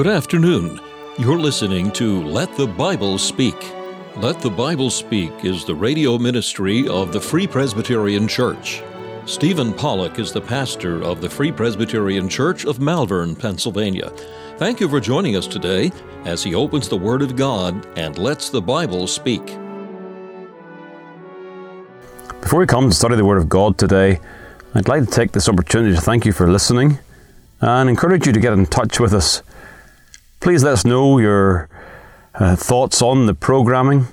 Good afternoon. You're listening to Let the Bible Speak. Let the Bible Speak is the radio ministry of the Free Presbyterian Church. Stephen Pollock is the pastor of the Free Presbyterian Church of Malvern, Pennsylvania. Thank you for joining us today as he opens the Word of God and lets the Bible speak. Before we come to study the Word of God today, I'd like to take this opportunity to thank you for listening and encourage you to get in touch with us. Please let us know your uh, thoughts on the programming,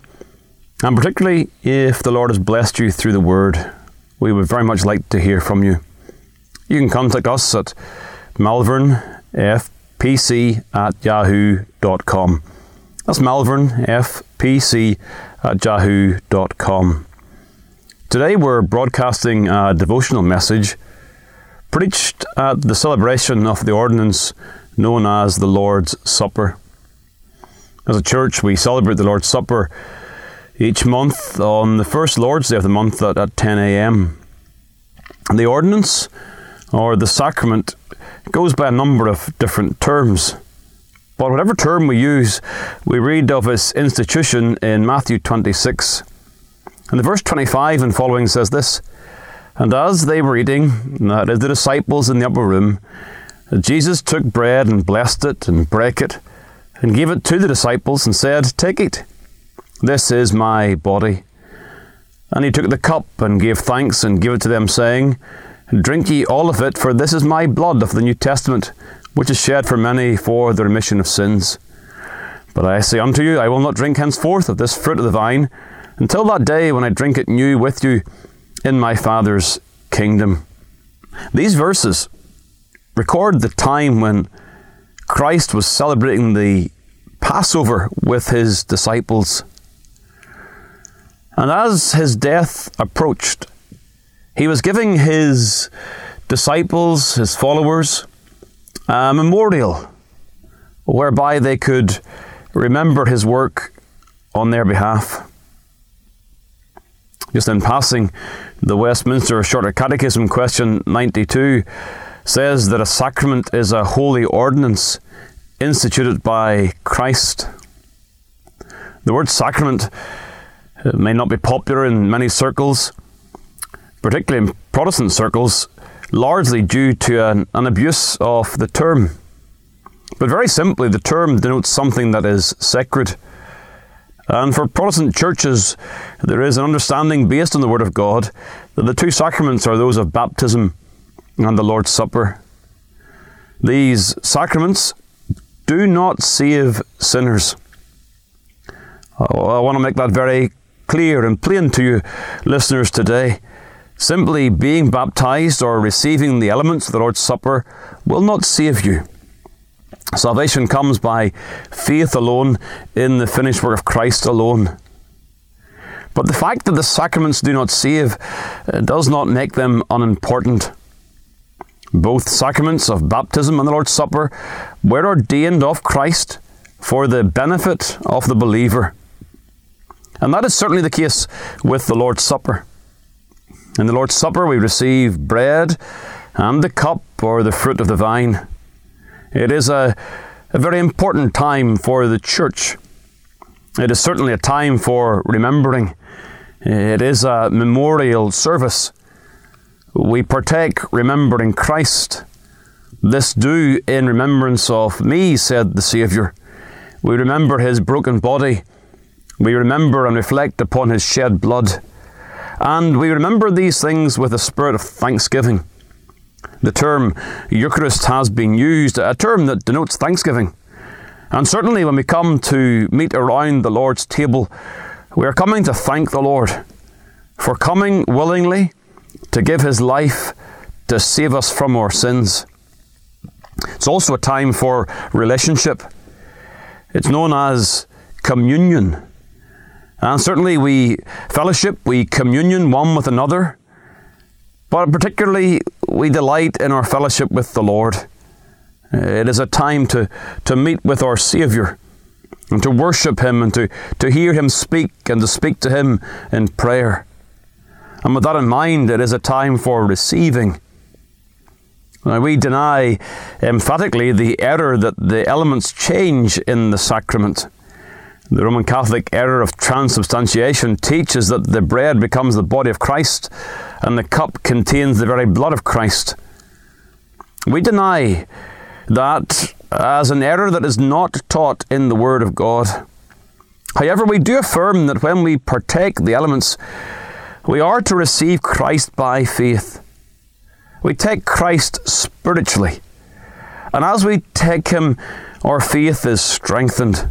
and particularly if the Lord has blessed you through the Word. We would very much like to hear from you. You can contact us at malvernfpc at yahoo.com. That's malvernfpc at yahoo.com. Today we're broadcasting a devotional message preached at the celebration of the ordinance known as the Lord's Supper. As a church, we celebrate the Lord's Supper each month on the first Lord's Day of the month at, at 10 a.m. The ordinance, or the sacrament, goes by a number of different terms. But whatever term we use, we read of its institution in Matthew 26. And the verse 25 and following says this And as they were eating, that is the disciples in the upper room, Jesus took bread and blessed it and brake it and gave it to the disciples and said, Take it. This is my body. And he took the cup and gave thanks and gave it to them, saying, Drink ye all of it, for this is my blood of the New Testament, which is shed for many for the remission of sins. But I say unto you, I will not drink henceforth of this fruit of the vine, until that day when I drink it new with you in my Father's kingdom. These verses record the time when Christ was celebrating the Passover with his disciples. And as his death approached, he was giving his disciples, his followers, a memorial whereby they could remember his work on their behalf. Just in passing, the Westminster Shorter Catechism, question 92, says that a sacrament is a holy ordinance instituted by Christ. The word sacrament uh, may not be popular in many circles, particularly in Protestant circles, largely due to an, an, abuse of the term. But very simply, the term denotes something that is sacred. And for Protestant churches, there is an understanding based on the Word of God that the two sacraments are those of baptism and the Lord's Supper. These sacraments do not save sinners. I want to make that very clear and plain to you, listeners, today. Simply being baptized or receiving the elements of the Lord's Supper will not save you. Salvation comes by faith alone in the finished work of Christ alone. But the fact that the sacraments do not save uh, does not make them unimportant. Both sacraments of baptism and the Lord's Supper were ordained of Christ for the benefit of the believer. And that is certainly the case with the Lord's Supper. In the Lord's Supper, we receive bread and the cup or the fruit of the vine. It is a, a very important time for the church. It is certainly a time for remembering. It is a memorial service. We partake remembering Christ. This do in remembrance of me, said the Saviour. We remember his broken body we remember and reflect upon his shed blood. And we remember these things with a spirit of thanksgiving. The term Eucharist has been used, a term that denotes thanksgiving. And certainly when we come to meet around the Lord's table, we are coming to thank the Lord for coming willingly to give his life to save us from our sins. It's also a time for relationship. It's known as communion. And certainly we fellowship, we communion one with another, but particularly we delight in our fellowship with the Lord. It is a time to, to meet with our Saviour and to worship Him and to, to hear Him speak and to speak to Him in prayer. And with that in mind, it is a time for receiving. Now, we deny emphatically the error that the elements change in the sacrament. The Roman Catholic error of transubstantiation teaches that the bread becomes the body of Christ and the cup contains the very blood of Christ. We deny that as an error that is not taught in the Word of God. However, we do affirm that when we partake the elements, we are to receive Christ by faith. We take Christ spiritually. And as we take Him, our faith is strengthened.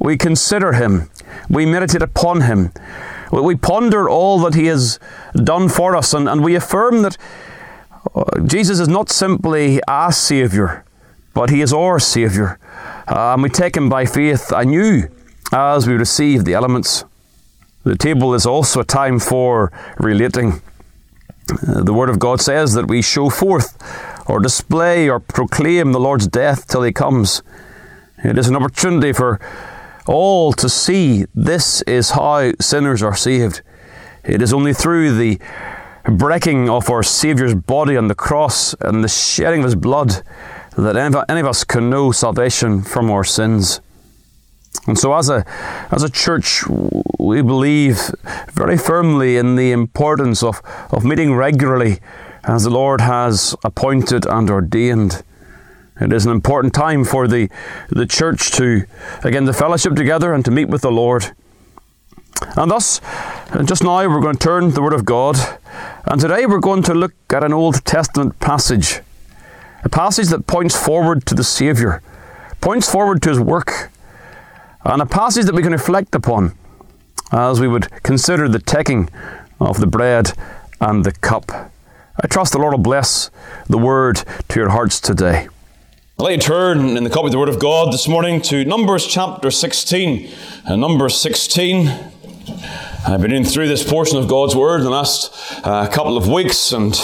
We consider Him. We meditate upon Him. We ponder all that He has done for us. And, and we affirm that uh, Jesus is not simply our Saviour, but He is our Saviour. Uh, and we take Him by faith anew as we receive the elements. The table is also a time for relating. Uh, the Word of God says that we show forth or display or proclaim the Lord's death till He comes. It is an opportunity for all to see this is how sinners are saved. It is only through the breaking of our Saviour's body on the cross and the shedding of His blood that any of us can know salvation from our sins. And so, as a, as a church, we believe very firmly in the importance of, of meeting regularly as the Lord has appointed and ordained. It is an important time for the, the church to, again, to fellowship together and to meet with the Lord. And thus, just now we're going to turn to the Word of God, and today we're going to look at an Old Testament passage, a passage that points forward to the Saviour, points forward to His work, and a passage that we can reflect upon as we would consider the taking of the bread and the cup. I trust the Lord will bless the Word to your hearts today. I'd like to turn in the copy of the Word of God this morning to Numbers chapter 16. Uh, Numbers 16. I've been in through this portion of God's Word in the last uh, couple of weeks, and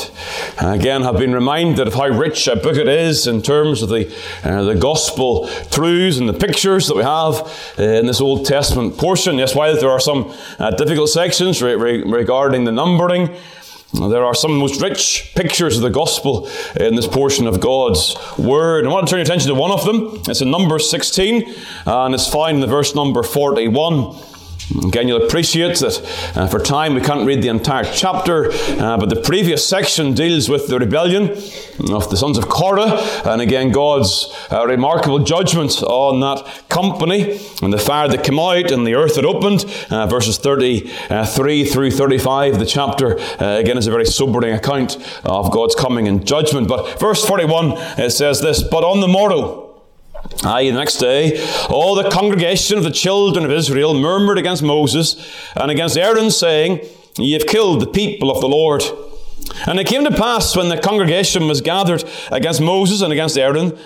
uh, again have been reminded of how rich a book it is in terms of the uh, the gospel truths and the pictures that we have uh, in this Old Testament portion. Yes, while there are some uh, difficult sections re- re- regarding the numbering, there are some of the most rich pictures of the gospel in this portion of God's word. I want to turn your attention to one of them. It's in Numbers 16, and it's found in the verse number 41. Again, you'll appreciate that uh, for time we can't read the entire chapter, uh, but the previous section deals with the rebellion of the sons of Korah, and again, God's uh, remarkable judgment on that company, and the fire that came out, and the earth that opened. Uh, verses 33 through 35, the chapter, uh, again, is a very sobering account of God's coming and judgment. But verse 41 it says this But on the morrow, Aye, the next day, all the congregation of the children of Israel murmured against Moses and against Aaron, saying, Ye have killed the people of the Lord. And it came to pass when the congregation was gathered against Moses and against Aaron,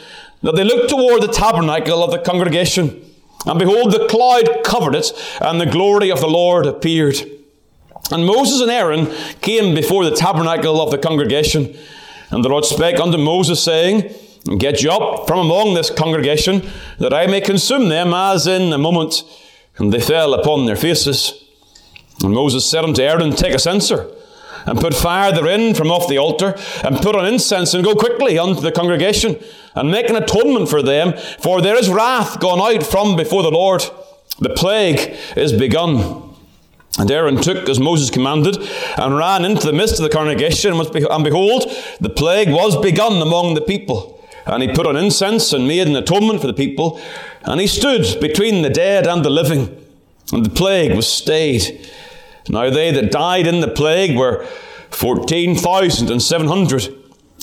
that they looked toward the tabernacle of the congregation. And behold, the cloud covered it, and the glory of the Lord appeared. And Moses and Aaron came before the tabernacle of the congregation. And the Lord spake unto Moses, saying, and get you up from among this congregation, that I may consume them as in a moment. And they fell upon their faces. And Moses said unto Aaron, Take a censer, and put fire therein from off the altar, and put on incense, and go quickly unto the congregation, and make an atonement for them, for there is wrath gone out from before the Lord. The plague is begun. And Aaron took as Moses commanded, and ran into the midst of the congregation, and behold, the plague was begun among the people. And he put on incense and made an atonement for the people. And he stood between the dead and the living. And the plague was stayed. Now they that died in the plague were 14,700,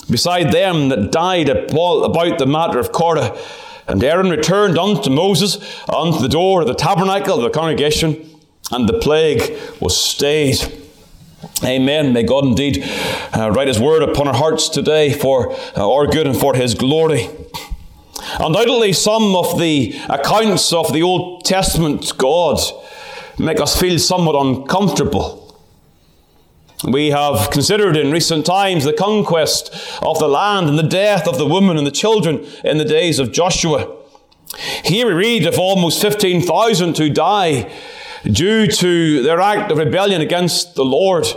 beside them that died about the matter of Korah. And Aaron returned unto Moses unto the door of the tabernacle of the congregation, and the plague was stayed. Amen. May God indeed uh, write His word upon our hearts today for uh, our good and for His glory. Undoubtedly, some of the accounts of the Old Testament God make us feel somewhat uncomfortable. We have considered in recent times the conquest of the land and the death of the women and the children in the days of Joshua. Here we read of almost 15,000 who die due to their act of rebellion against the Lord.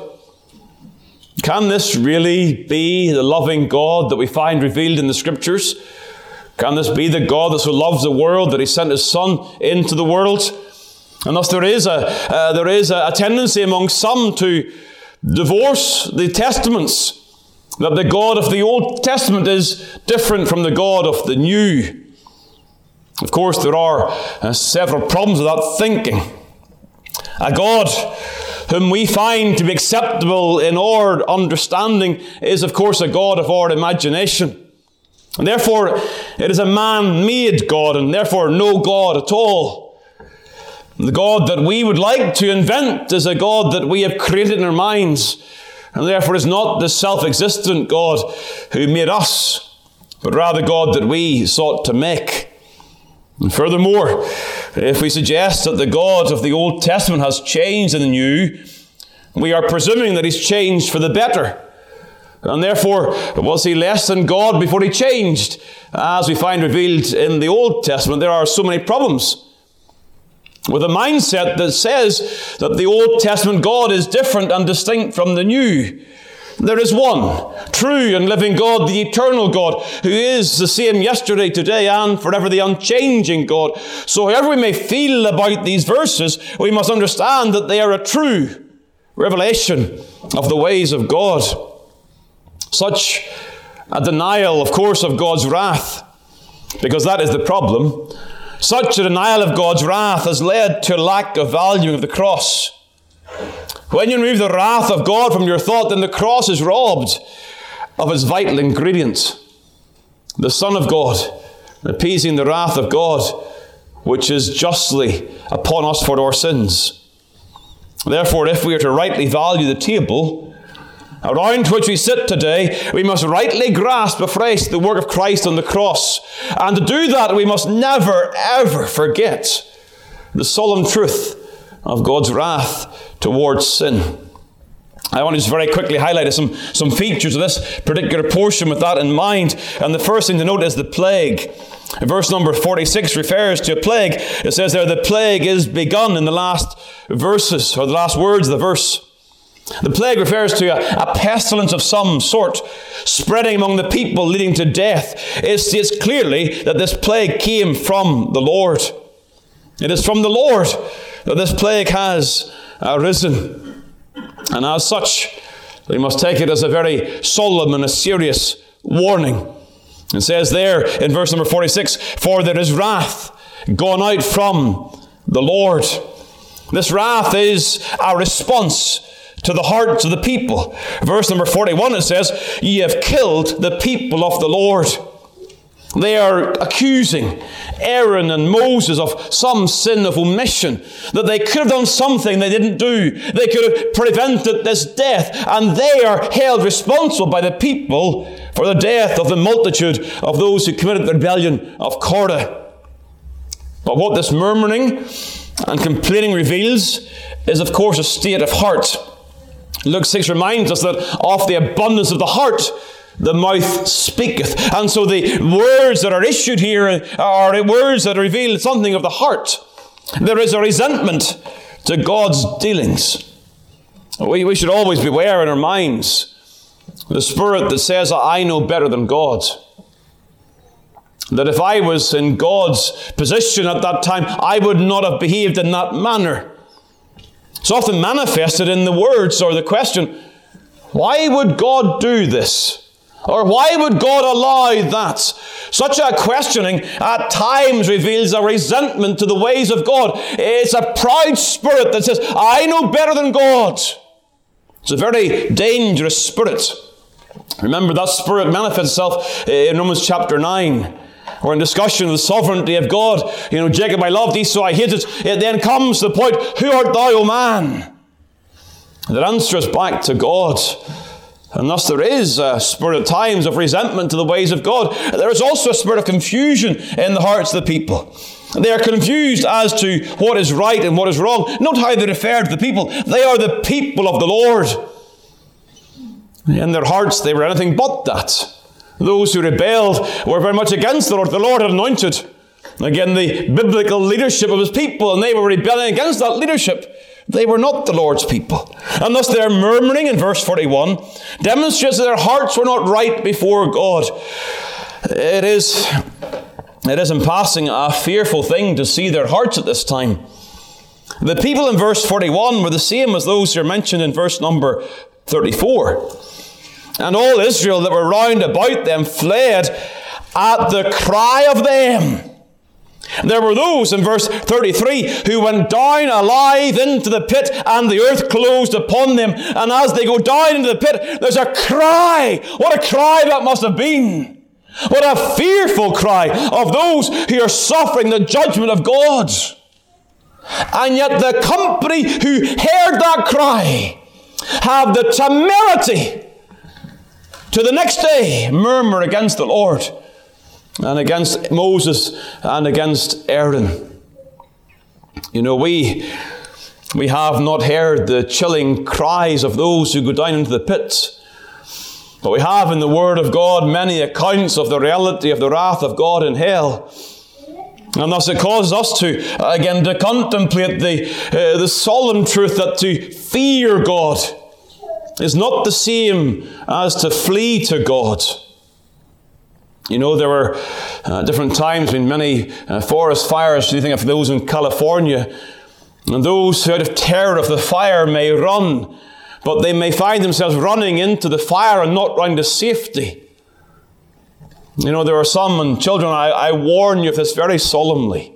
Can this really be the loving God that we find revealed in the Scriptures? Can this be the God that so loves the world that He sent His Son into the world? And thus, there is a uh, there is a, tendency among some to divorce the testaments. That the God of the Old Testament is different from the God of the New. Of course, there are uh, several problems with that thinking. A God whom we find to be acceptable in our understanding is, of course, a God of our imagination. And therefore, it is a man made God, and therefore no God at all. The God that we would like to invent is a God that we have created in our minds, and therefore is not the self existent God who made us, but rather God that we sought to make. And furthermore, if we suggest that the God of the Old Testament has changed in the New, we are presuming that He's changed for the better. And therefore, was He less than God before He changed? As we find revealed in the Old Testament, there are so many problems with a mindset that says that the Old Testament God is different and distinct from the New. There is one true and living God, the eternal God, who is the same yesterday, today, and forever, the unchanging God. So, however we may feel about these verses, we must understand that they are a true revelation of the ways of God. Such a denial, of course, of God's wrath, because that is the problem. Such a denial of God's wrath has led to a lack of value of the cross. When you remove the wrath of God from your thought, then the cross is robbed of its vital ingredient the Son of God, appeasing the wrath of God, which is justly upon us for our sins. Therefore, if we are to rightly value the table, around which we sit today, we must rightly grasp afresh the work of Christ on the cross. And to do that, we must never, ever forget the solemn truth of God's wrath towards sin. I want to just very quickly highlight some, some features of this particular portion with that in mind. And the first thing to note is the plague. Verse number 46 refers to a plague. It says there, the plague is begun in the last verses, or the last words of the verse. The plague refers to a, a, pestilence of some sort spreading among the people, leading to death. It states clearly that this plague came from the Lord. It is from the Lord that this plague has arisen. And as such, we must take it as a very solemn and a serious warning. It says there in verse number 46 For there is wrath gone out from the Lord. This wrath is a response to the hearts of the people. Verse number 41 it says, Ye have killed the people of the Lord. They are accusing Aaron and Moses of some sin of omission, that they could have done something they didn't do. They could have prevented this death, and they are held responsible by the people for the death of the multitude of those who committed the rebellion of Korah. But what this murmuring and complaining reveals is, of course, a state of heart. Luke 6 reminds us that of the abundance of the heart, the mouth speaketh. And so the words that are issued here are words that reveal something of the heart. There is a resentment to God's dealings. We, we should always beware in our minds the spirit that says, I know better than God. That if I was in God's position at that time, I would not have behaved in that manner. It's often manifested in the words or the question, why would God do this? Or why would God allow that? Such a questioning at times reveals a resentment to the ways of God. It's a proud spirit that says, I know better than God. It's a very dangerous spirit. Remember, that spirit manifests itself eh, in Romans chapter 9 or in discussion of the sovereignty of God. You know, Jacob I loved, Esau I hated. It It then comes to the point, Who art thou, O man? It answers back to God. And thus there is a spirit at times of resentment to the ways of God. There is also a spirit of confusion in the hearts of the people. They are confused as to what is right and what is wrong. Note how they refer to the people. They are the people of the Lord. In their hearts, they were anything but that. Those who rebelled were very much against the Lord. The Lord had anointed, again, the biblical leadership of his people, and they were rebelling against that leadership. They were not the Lord's people. And thus their murmuring in verse 41 demonstrates that their hearts were not right before God. It is, it is in passing a fearful thing to see their hearts at this time. The people in verse 41 were the same as those who are mentioned in verse number 34. And all Israel that were round about them fled at the cry of them. There were those in verse 33 who went down alive into the pit and the earth closed upon them. And as they go down into the pit, there's a cry. What a cry that must have been. What a fearful cry of those who are suffering the judgment of God. And yet the company who heard that cry have the temerity to the next day murmur against the Lord and against Moses and against Aaron. You know, we, we have not heard the chilling cries of those who go down into the pit, But we have in the Word of God many accounts of the reality of the wrath of God in hell. And thus it causes us to, again, to contemplate the, uh, the solemn truth that to fear God is not the same as to flee to God. You know, there were uh, different times when many uh, forest fires. Do you think of those in California, and those who out of terror of the fire may run, but they may find themselves running into the fire and not running to safety. You know, there are some, and children, I, I warn you of this very solemnly.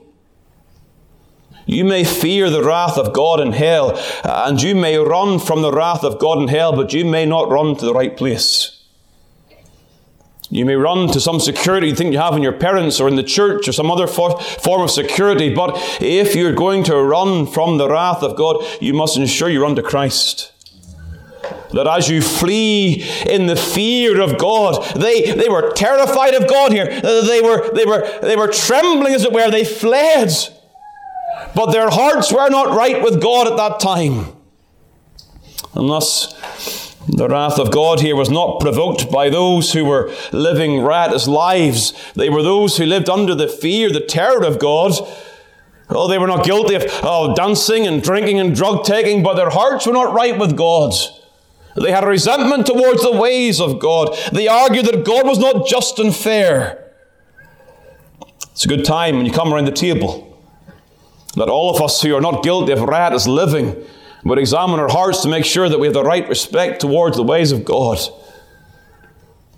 You may fear the wrath of God in hell, uh, and you may run from the wrath of God in hell, but you may not run to the right place. You may run to some security you think you have in your parents or in the church or some other for- form of security, but if you're going to run from the wrath of God, you must ensure you run to Christ. That as you flee in the fear of God, they, they were terrified of God here. They were, they, were, they were trembling, as it were. They fled. But their hearts were not right with God at that time. And thus, the wrath of God here was not provoked by those who were living riotous lives. They were those who lived under the fear, the terror of God. Oh, they were not guilty of dancing and drinking and drug taking, but their hearts were not right with God. They had a resentment towards the ways of God. They argued that God was not just and fair. It's a good time when you come around the table that all of us who are not guilty of riotous living would examine our hearts to make sure that we have the right respect towards the ways of God.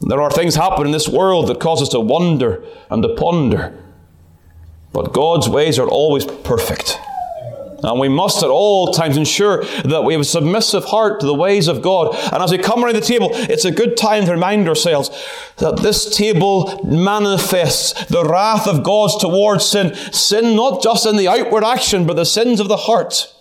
There are things happening in this world that cause us to wonder and to ponder. But God's ways are always perfect. And we must at all times ensure that we have a submissive heart to the ways of God. And as we come around the table, it's a good time to remind ourselves that this table manifests the wrath of God towards sin. Sin not just in the outward action, but the sins of the heart.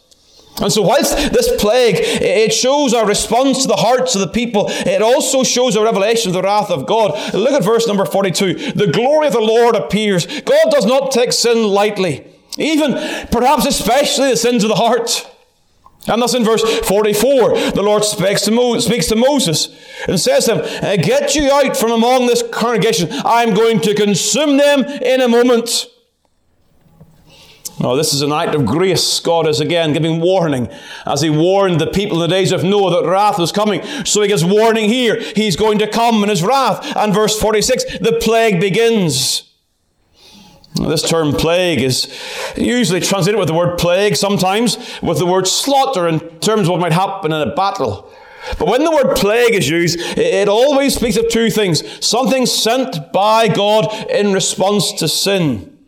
And so, whilst this plague, it shows our response to the hearts of the people, it also shows a revelation of the wrath of God. Look at verse number 42. The glory of the Lord appears. God does not take sin lightly, even, perhaps especially, the sins of the heart. And thus in verse 44, the Lord speaks to, Mo- speaks to Moses and says to him, Get you out from among this congregation. I'm going to consume them in a moment. Oh, this is an act of grace. God is again giving warning as He warned the people in the days of Noah that wrath was coming. So He gives warning here. He's going to come in His wrath. And verse 46, the plague begins. This term plague is usually translated with the word plague, sometimes with the word slaughter in terms of what might happen in a battle. But when the word plague is used, it always speaks of two things something sent by God in response to sin.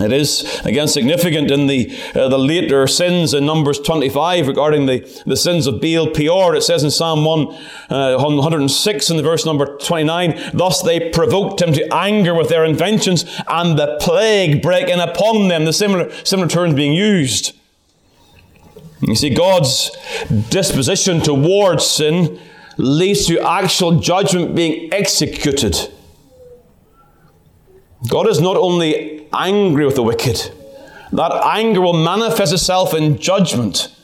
It is, again, significant in the, uh, the later sins in Numbers 25 regarding the, the sins of Baal Peor. It says in Psalm 1, uh, 106 in the verse number 29, Thus they provoked him to anger with their inventions, and the plague breaking upon them. The similar, similar terms being used. You see, God's disposition towards sin leads to actual judgment being executed. God is not only angry with the wicked, that anger will manifest itself in judgment.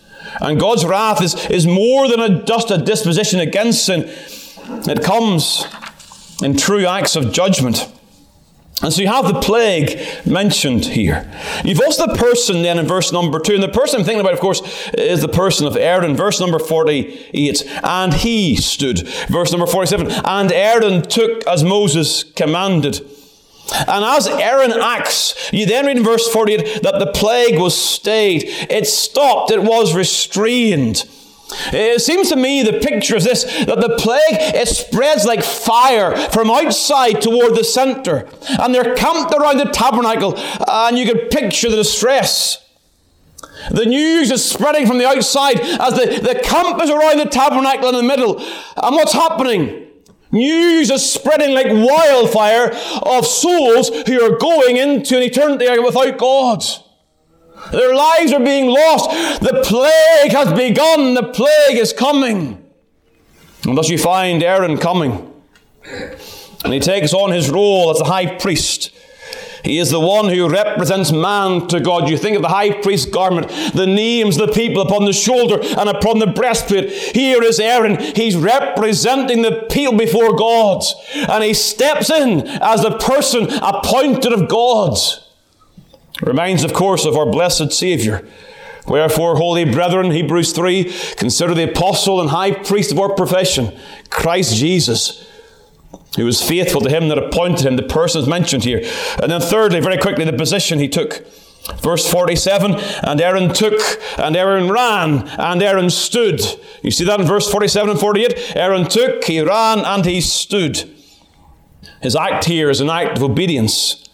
And God's wrath is, is more than a, just a disposition against sin, it comes in true acts of judgment. And so you have the plague mentioned here. You've also the person then in verse number 2. And the person I'm thinking about, of course, is the person of Aaron. Verse number 48. And he stood. Verse number 47. And Aaron took as Moses commanded. And as Aaron acts, you then read in verse 48 that the plague was stayed. It stopped. It was restrained. It seems to me the picture is this that the plague it spreads like fire from outside toward the center, and they're camped around the tabernacle, and you can picture the distress. The news is spreading from the outside as the, the camp is around the tabernacle in the middle. And what's happening? News is spreading like wildfire of souls who are going into an eternity without God. Their lives are being lost. The plague has begun. The plague is coming. And thus you find Aaron coming. And he takes on his role as the high priest. He is the one who represents man to God. You think of the high priest's garment, the names the people upon the shoulder and upon the breastplate. Here is Aaron. He's representing the people before God. And he steps in as the person appointed of God. Reminds, of course, of our blessed Saviour. Wherefore, holy brethren, Hebrews 3, consider the apostle and high priest of our profession, Christ Jesus, who was faithful to him that appointed him, the persons mentioned here. And then, thirdly, very quickly, the position he took. Verse 47 And Aaron took, and Aaron ran, and Aaron stood. You see that in verse 47 and 48? Aaron took, he ran, and he stood. His act here is an act of obedience.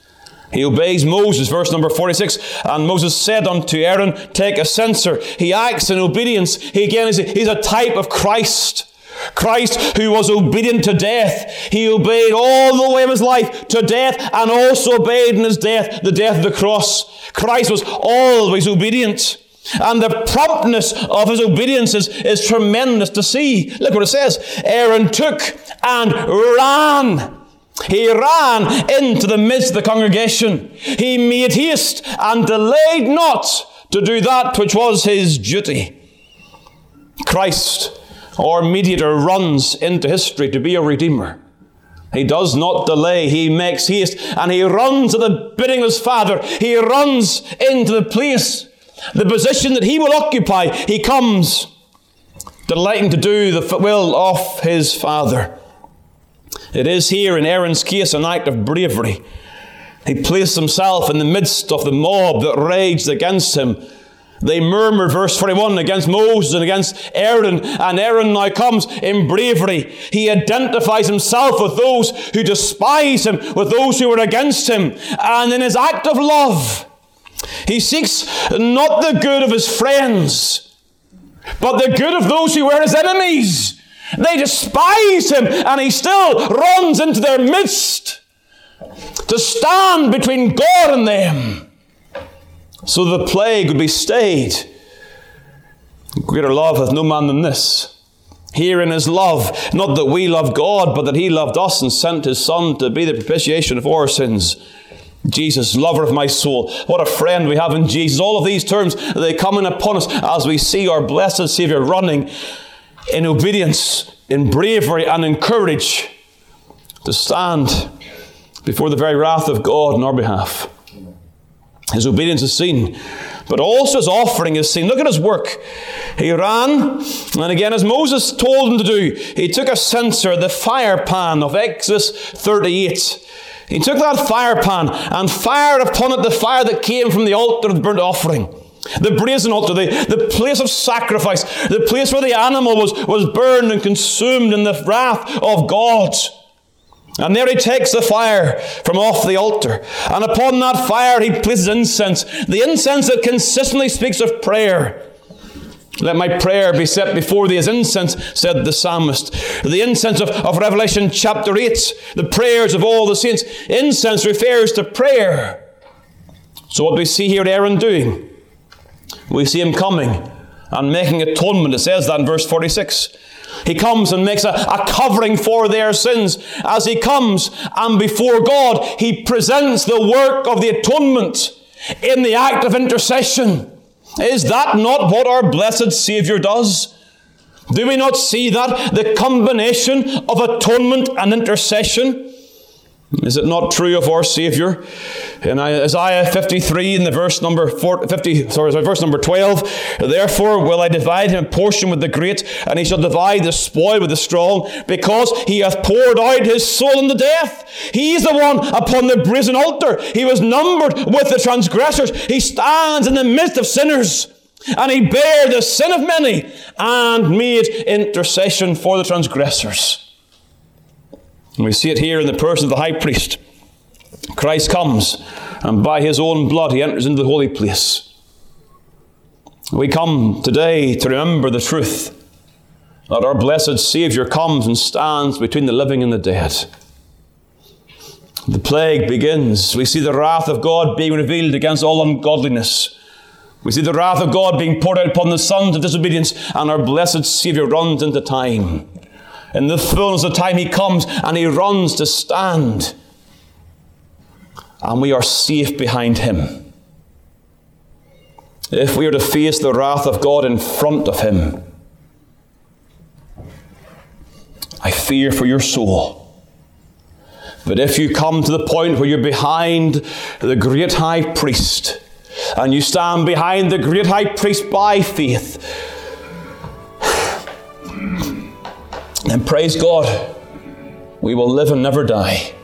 He obeys Moses, verse number 46. And Moses said unto Aaron, Take a censer. He acts in obedience. He again is a type of Christ. Christ, who was obedient to death, he obeyed all the way of his life to death and also obeyed in his death, the death of the cross. Christ was always obedient. And the promptness of his obedience is, is tremendous to see. Look what it says Aaron took and ran he ran into the midst of the congregation. He made haste and delayed not to do that which was his duty. Christ, our mediator, runs into history to be a redeemer. He does not delay. He makes haste and he runs at the bidding of his Father. He runs into the place, the position that he will occupy. He comes, delighting to do the will of his Father. It is here in Aaron's case an act of bravery. He placed himself in the midst of the mob that raged against him. They murmured, verse 41, against Moses and against Aaron, and Aaron now comes in bravery. He identifies himself with those who despise him, with those who were against him, and in his act of love, he seeks not the good of his friends, but the good of those who were his enemies. They despise him, and he still runs into their midst to stand between God and them so the plague would be stayed. Greater love hath no man than this. Here in his love, not that we love God, but that he loved us and sent his Son to be the propitiation of our sins. Jesus, lover of my soul. What a friend we have in Jesus. All of these terms, they come in upon us as we see our blessed Savior running in obedience, in bravery, and in courage to stand before the very wrath of God on our behalf. His obedience is seen, but also his offering is seen. Look at his work. He ran, and again, as Moses told him to do, he took a censer, the fire pan of Exodus 38. He took that fire pan and fired upon it the fire that came from the altar of the burnt offering. The brazen altar, the, the place of sacrifice, the place where the animal was, was burned and consumed in the wrath of God. And there he takes the fire from off the altar. And upon that fire he places incense. The incense that consistently speaks of prayer. Let my prayer be set before thee as incense, said the psalmist. The incense of, of Revelation chapter 8, the prayers of all the saints. Incense refers to prayer. So what we see here Aaron doing? We see him coming and making atonement. It says that in verse 46. He comes and makes a, a, covering for their sins. As he comes and before God, he presents the work of the atonement in the act of intercession. Is that not what our blessed Saviour does? Do we not see that? The combination of atonement and intercession? Is it not true of our Savior? In Isaiah 53, in the verse number 50, sorry, verse number 12, therefore will I divide him a portion with the great, and he shall divide the spoil with the strong, because he hath poured out his soul unto death. He is the one upon the brazen altar. He was numbered with the transgressors. He stands in the midst of sinners. And he bare the sin of many and made intercession for the transgressors. And we see it here in the person of the high priest. Christ comes, and by his own blood he enters into the holy place. We come today to remember the truth that our blessed Saviour comes and stands between the living and the dead. The plague begins. We see the wrath of God being revealed against all ungodliness. We see the wrath of God being poured out upon the sons of disobedience, and our blessed Saviour runs into time. In the fullness of time, He comes and He runs to stand. And we are safe behind Him. If we are to face the wrath of God in front of Him, I fear for your soul. But if you come to the point where you're behind the great high priest, and you stand behind the great high priest by faith, then praise God, we will live and never die.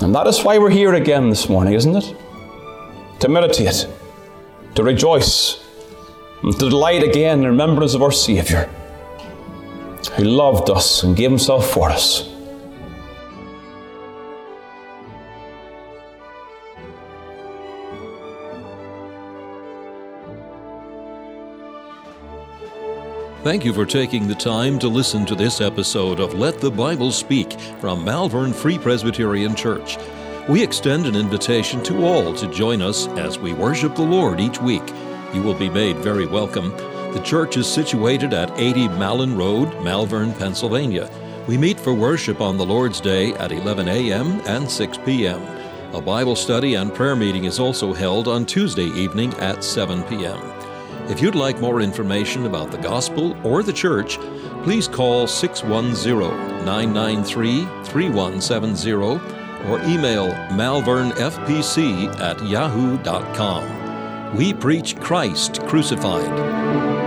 And that is why we're here again this morning, isn't it? To meditate, to rejoice, and to delight again in remembrance of our Saviour, who loved us and gave Himself for us. Thank you for taking the time to listen to this episode of Let the Bible Speak from Malvern Free Presbyterian Church. We extend an invitation to all to join us as we worship the Lord each week. You will be made very welcome. The church is situated at 80 Malin Road, Malvern, Pennsylvania. We meet for worship on the Lord's Day at 11 a.m. and 6 p.m. A Bible study and prayer meeting is also held on Tuesday evening at 7 p.m. If you'd like more information about the gospel or the church, please call 610 993 3170 or email malvernfpc at yahoo.com. We preach Christ crucified.